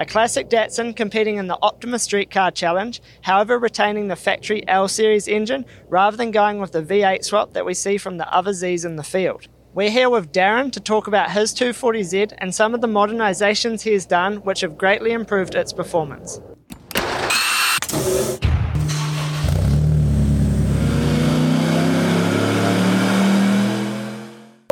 A classic Datsun competing in the Optima Street Car Challenge, however, retaining the factory L Series engine rather than going with the V8 swap that we see from the other Zs in the field. We're here with Darren to talk about his 240Z and some of the modernizations he has done which have greatly improved its performance.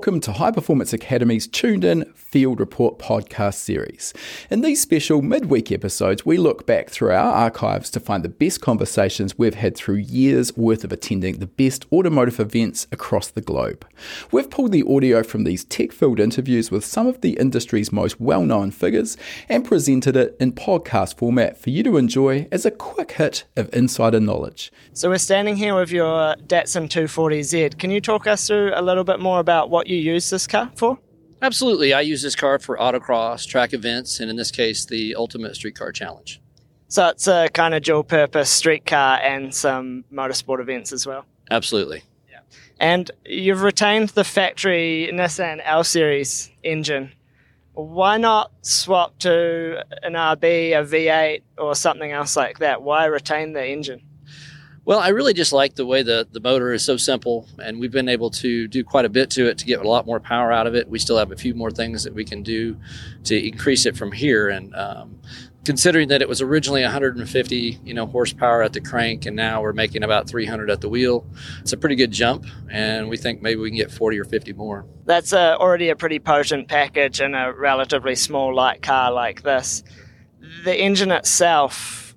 Welcome to High Performance Academy's Tuned In Field Report podcast series. In these special midweek episodes, we look back through our archives to find the best conversations we've had through years worth of attending the best automotive events across the globe. We've pulled the audio from these tech filled interviews with some of the industry's most well known figures and presented it in podcast format for you to enjoy as a quick hit of insider knowledge. So, we're standing here with your Datsun 240Z. Can you talk us through a little bit more about what you use this car for? Absolutely. I use this car for autocross, track events, and in this case, the Ultimate Street Car Challenge. So it's a kind of dual purpose street car and some motorsport events as well. Absolutely. Yeah. And you've retained the factory Nissan L Series engine. Why not swap to an RB, a V8, or something else like that? Why retain the engine? Well, I really just like the way the, the motor is so simple, and we've been able to do quite a bit to it to get a lot more power out of it. We still have a few more things that we can do to increase it from here. And um, considering that it was originally 150, you know, horsepower at the crank, and now we're making about 300 at the wheel, it's a pretty good jump. And we think maybe we can get 40 or 50 more. That's a, already a pretty potent package in a relatively small light car like this. The engine itself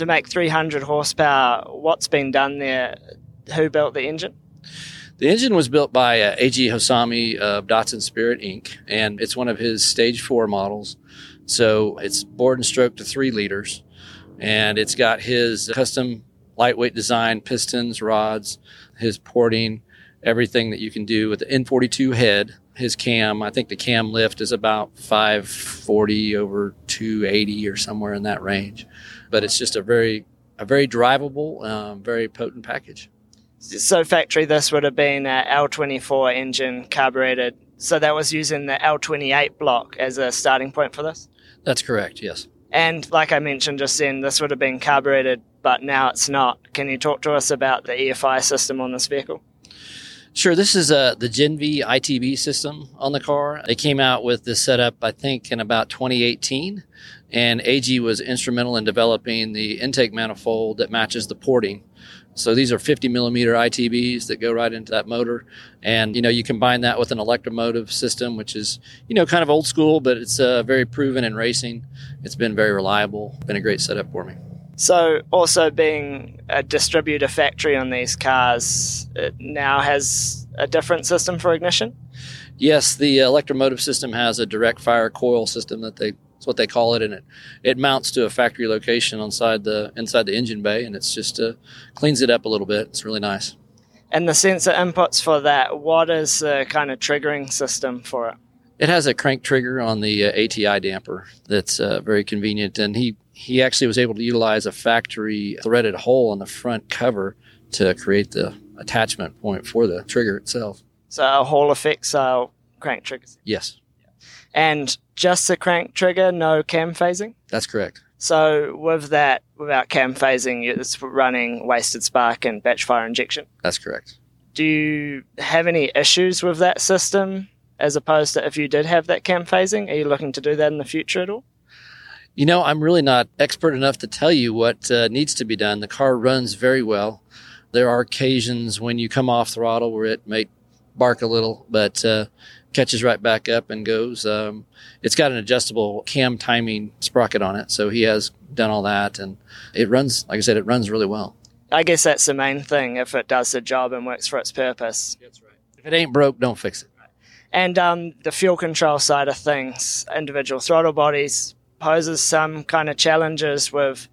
to make 300 horsepower, what's been done there? Who built the engine? The engine was built by uh, A.G. Hosami of Datsun Spirit Inc., and it's one of his stage four models. So it's bored and stroke to three liters, and it's got his custom lightweight design pistons, rods, his porting, everything that you can do with the N42 head. His cam, I think the cam lift is about 540 over 280 or somewhere in that range but it's just a very a very drivable, um, very potent package. So factory, this would have been a L24 engine carbureted. So that was using the L28 block as a starting point for this. That's correct. Yes. And like I mentioned just then, this would have been carbureted, but now it's not. Can you talk to us about the EFI system on this vehicle? Sure. This is uh, the Jenvey ITB system on the car. They came out with this setup, I think, in about 2018 and AG was instrumental in developing the intake manifold that matches the porting. So these are 50 millimeter ITBs that go right into that motor, and you know you combine that with an electromotive system, which is you know kind of old school, but it's uh, very proven in racing. It's been very reliable. Been a great setup for me. So also being a distributor factory on these cars, it now has a different system for ignition. Yes, the electromotive system has a direct fire coil system that they it's what they call it, and it it mounts to a factory location inside the inside the engine bay, and it's just uh, cleans it up a little bit. It's really nice. And the sensor inputs for that, what is the kind of triggering system for it? It has a crank trigger on the uh, ATI damper that's uh, very convenient, and he he actually was able to utilize a factory threaded hole on the front cover to create the attachment point for the trigger itself. So a Hall effect style crank triggers. Yes. And just the crank trigger, no cam phasing? That's correct. So with that, without cam phasing, it's running wasted spark and batch fire injection? That's correct. Do you have any issues with that system as opposed to if you did have that cam phasing? Are you looking to do that in the future at all? You know, I'm really not expert enough to tell you what uh, needs to be done. The car runs very well. There are occasions when you come off throttle where it may bark a little, but uh, catches right back up and goes. Um, it's got an adjustable cam timing sprocket on it, so he has done all that, and it runs. Like I said, it runs really well. I guess that's the main thing. If it does the job and works for its purpose, that's right. If it ain't broke, don't fix it. And um, the fuel control side of things, individual throttle bodies poses some kind of challenges with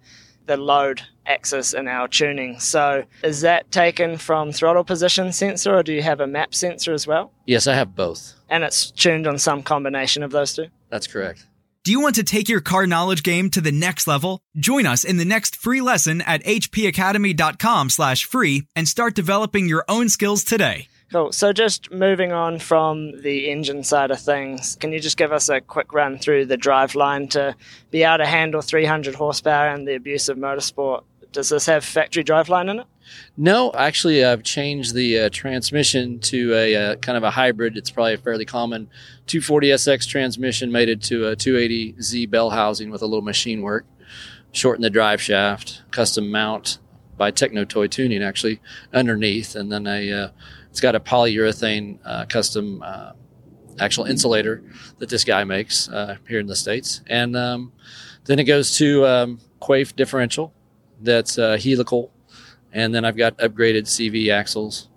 the load axis in our tuning. So is that taken from throttle position sensor or do you have a map sensor as well? Yes, I have both. And it's tuned on some combination of those two? That's correct. Do you want to take your car knowledge game to the next level? Join us in the next free lesson at hpacademy.com slash free and start developing your own skills today. Cool. So, just moving on from the engine side of things, can you just give us a quick run through the drive line to be able to handle 300 horsepower and the abuse of motorsport? Does this have factory driveline in it? No, actually, I've changed the uh, transmission to a uh, kind of a hybrid. It's probably a fairly common 240SX transmission mated to a 280Z bell housing with a little machine work. Shorten the drive shaft, custom mount by Techno Toy Tuning actually underneath, and then a uh, it's got a polyurethane uh, custom uh, actual insulator that this guy makes uh, here in the states, and um, then it goes to um, Quaife differential that's uh, helical, and then I've got upgraded CV axles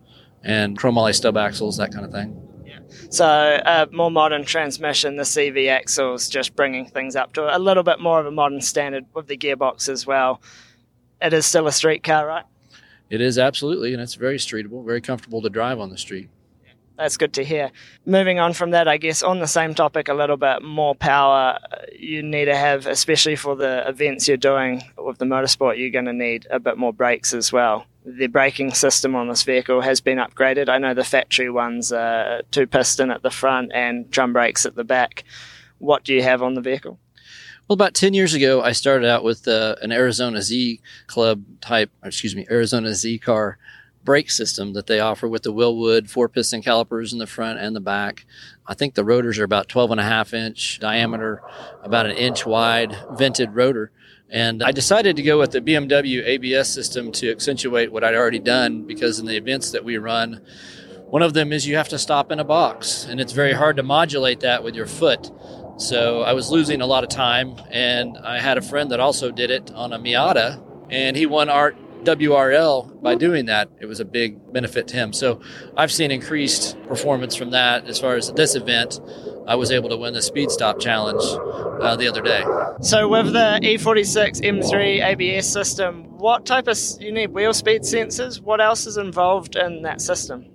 and chromoly stub axles, that kind of thing. So, a more modern transmission, the CV axles, just bringing things up to a little bit more of a modern standard with the gearbox as well. It is still a street car, right? It is absolutely, and it's very streetable, very comfortable to drive on the street. That's good to hear. Moving on from that, I guess on the same topic, a little bit more power uh, you need to have, especially for the events you're doing with the motorsport, you're going to need a bit more brakes as well. The braking system on this vehicle has been upgraded. I know the factory ones are two piston at the front and drum brakes at the back. What do you have on the vehicle? Well, about 10 years ago, I started out with uh, an Arizona Z Club type, excuse me, Arizona Z car brake system that they offer with the Wilwood four piston calipers in the front and the back. I think the rotors are about 12 and a half inch diameter, about an inch wide, vented rotor. And I decided to go with the BMW ABS system to accentuate what I'd already done because in the events that we run, one of them is you have to stop in a box, and it's very hard to modulate that with your foot. So I was losing a lot of time, and I had a friend that also did it on a Miata, and he won art WRL by doing that. It was a big benefit to him. So I've seen increased performance from that as far as this event. I was able to win the speed stop challenge uh, the other day. So with the E46 M3 ABS system, what type of you need wheel speed sensors? What else is involved in that system?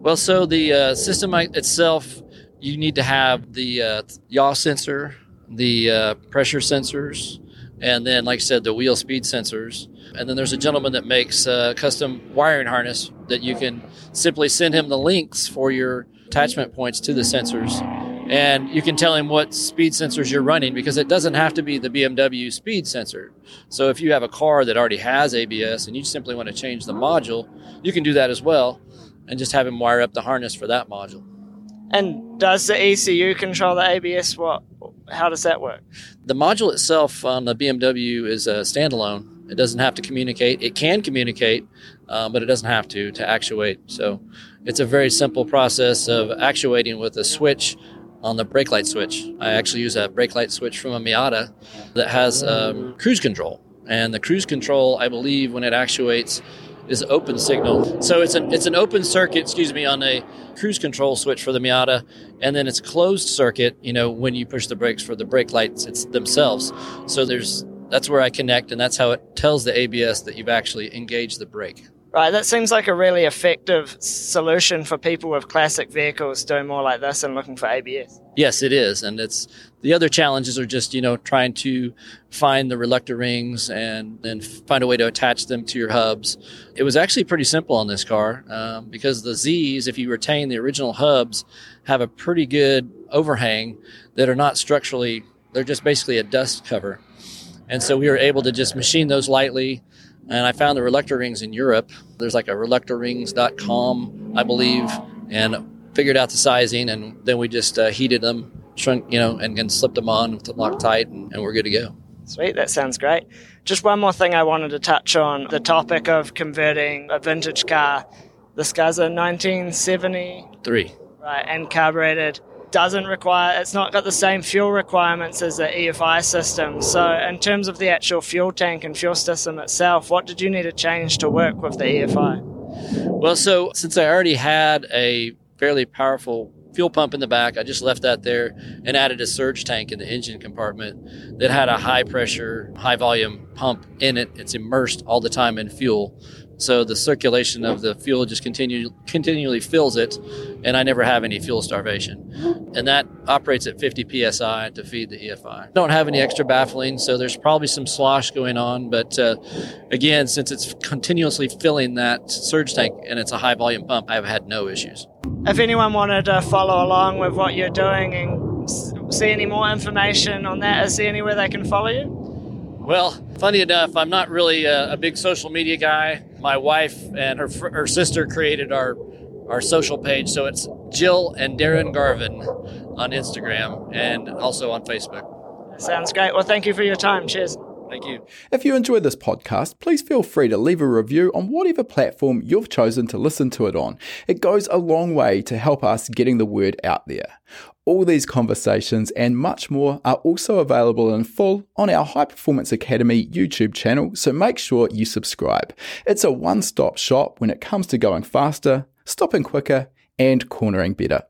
Well, so the uh, system itself, you need to have the uh, yaw sensor, the uh, pressure sensors, and then, like I said, the wheel speed sensors. And then there's a gentleman that makes a custom wiring harness that you can simply send him the links for your attachment points to the sensors. And you can tell him what speed sensors you're running because it doesn't have to be the BMW speed sensor. So if you have a car that already has ABS and you simply want to change the module, you can do that as well and just have him wire up the harness for that module. And does the ECU control the ABS? What? How does that work? The module itself on the BMW is a standalone. It doesn't have to communicate. It can communicate, uh, but it doesn't have to to actuate. So it's a very simple process of actuating with a switch on the brake light switch. I actually use a brake light switch from a Miata that has um, cruise control. And the cruise control, I believe, when it actuates, is open signal. So it's an it's an open circuit, excuse me, on a cruise control switch for the Miata, and then it's closed circuit. You know, when you push the brakes for the brake lights, it's themselves. So there's that's where I connect, and that's how it tells the ABS that you've actually engaged the brake. Right, that seems like a really effective solution for people with classic vehicles doing more like this and looking for ABS. Yes, it is, and it's the other challenges are just you know trying to find the reluctor rings and then find a way to attach them to your hubs. It was actually pretty simple on this car um, because the Z's, if you retain the original hubs, have a pretty good overhang that are not structurally. They're just basically a dust cover, and so we were able to just machine those lightly and I found the reluctor rings in Europe. There's like a reluctorrings.com, I believe, and figured out the sizing. And then we just uh, heated them, shrunk, you know, and, and slipped them on Loctite, and, and we're good to go. Sweet, that sounds great. Just one more thing I wanted to touch on the topic of converting a vintage car. This car's a 1973. Right, and carbureted doesn't require it's not got the same fuel requirements as the EFI system. So in terms of the actual fuel tank and fuel system itself, what did you need to change to work with the EFI? Well, so since I already had a fairly powerful fuel pump in the back, I just left that there and added a surge tank in the engine compartment that had a high pressure, high volume pump in it. It's immersed all the time in fuel So the circulation of the fuel just continue, continually fills it, and I never have any fuel starvation. And that operates at 50 psi to feed the EFI. Don't have any extra baffling, so there's probably some slosh going on. But uh, again, since it's continuously filling that surge tank and it's a high volume pump, I've had no issues. If anyone wanted to follow along with what you're doing and see any more information on that, is there anywhere they can follow you? Well, funny enough, I'm not really a, a big social media guy. My wife and her her sister created our our social page, so it's Jill and Darren Garvin on Instagram and also on Facebook. Sounds great. Well, thank you for your time. Cheers. Thank you. If you enjoyed this podcast, please feel free to leave a review on whatever platform you've chosen to listen to it on. It goes a long way to help us getting the word out there. All these conversations and much more are also available in full on our High Performance Academy YouTube channel, so make sure you subscribe. It's a one stop shop when it comes to going faster, stopping quicker, and cornering better.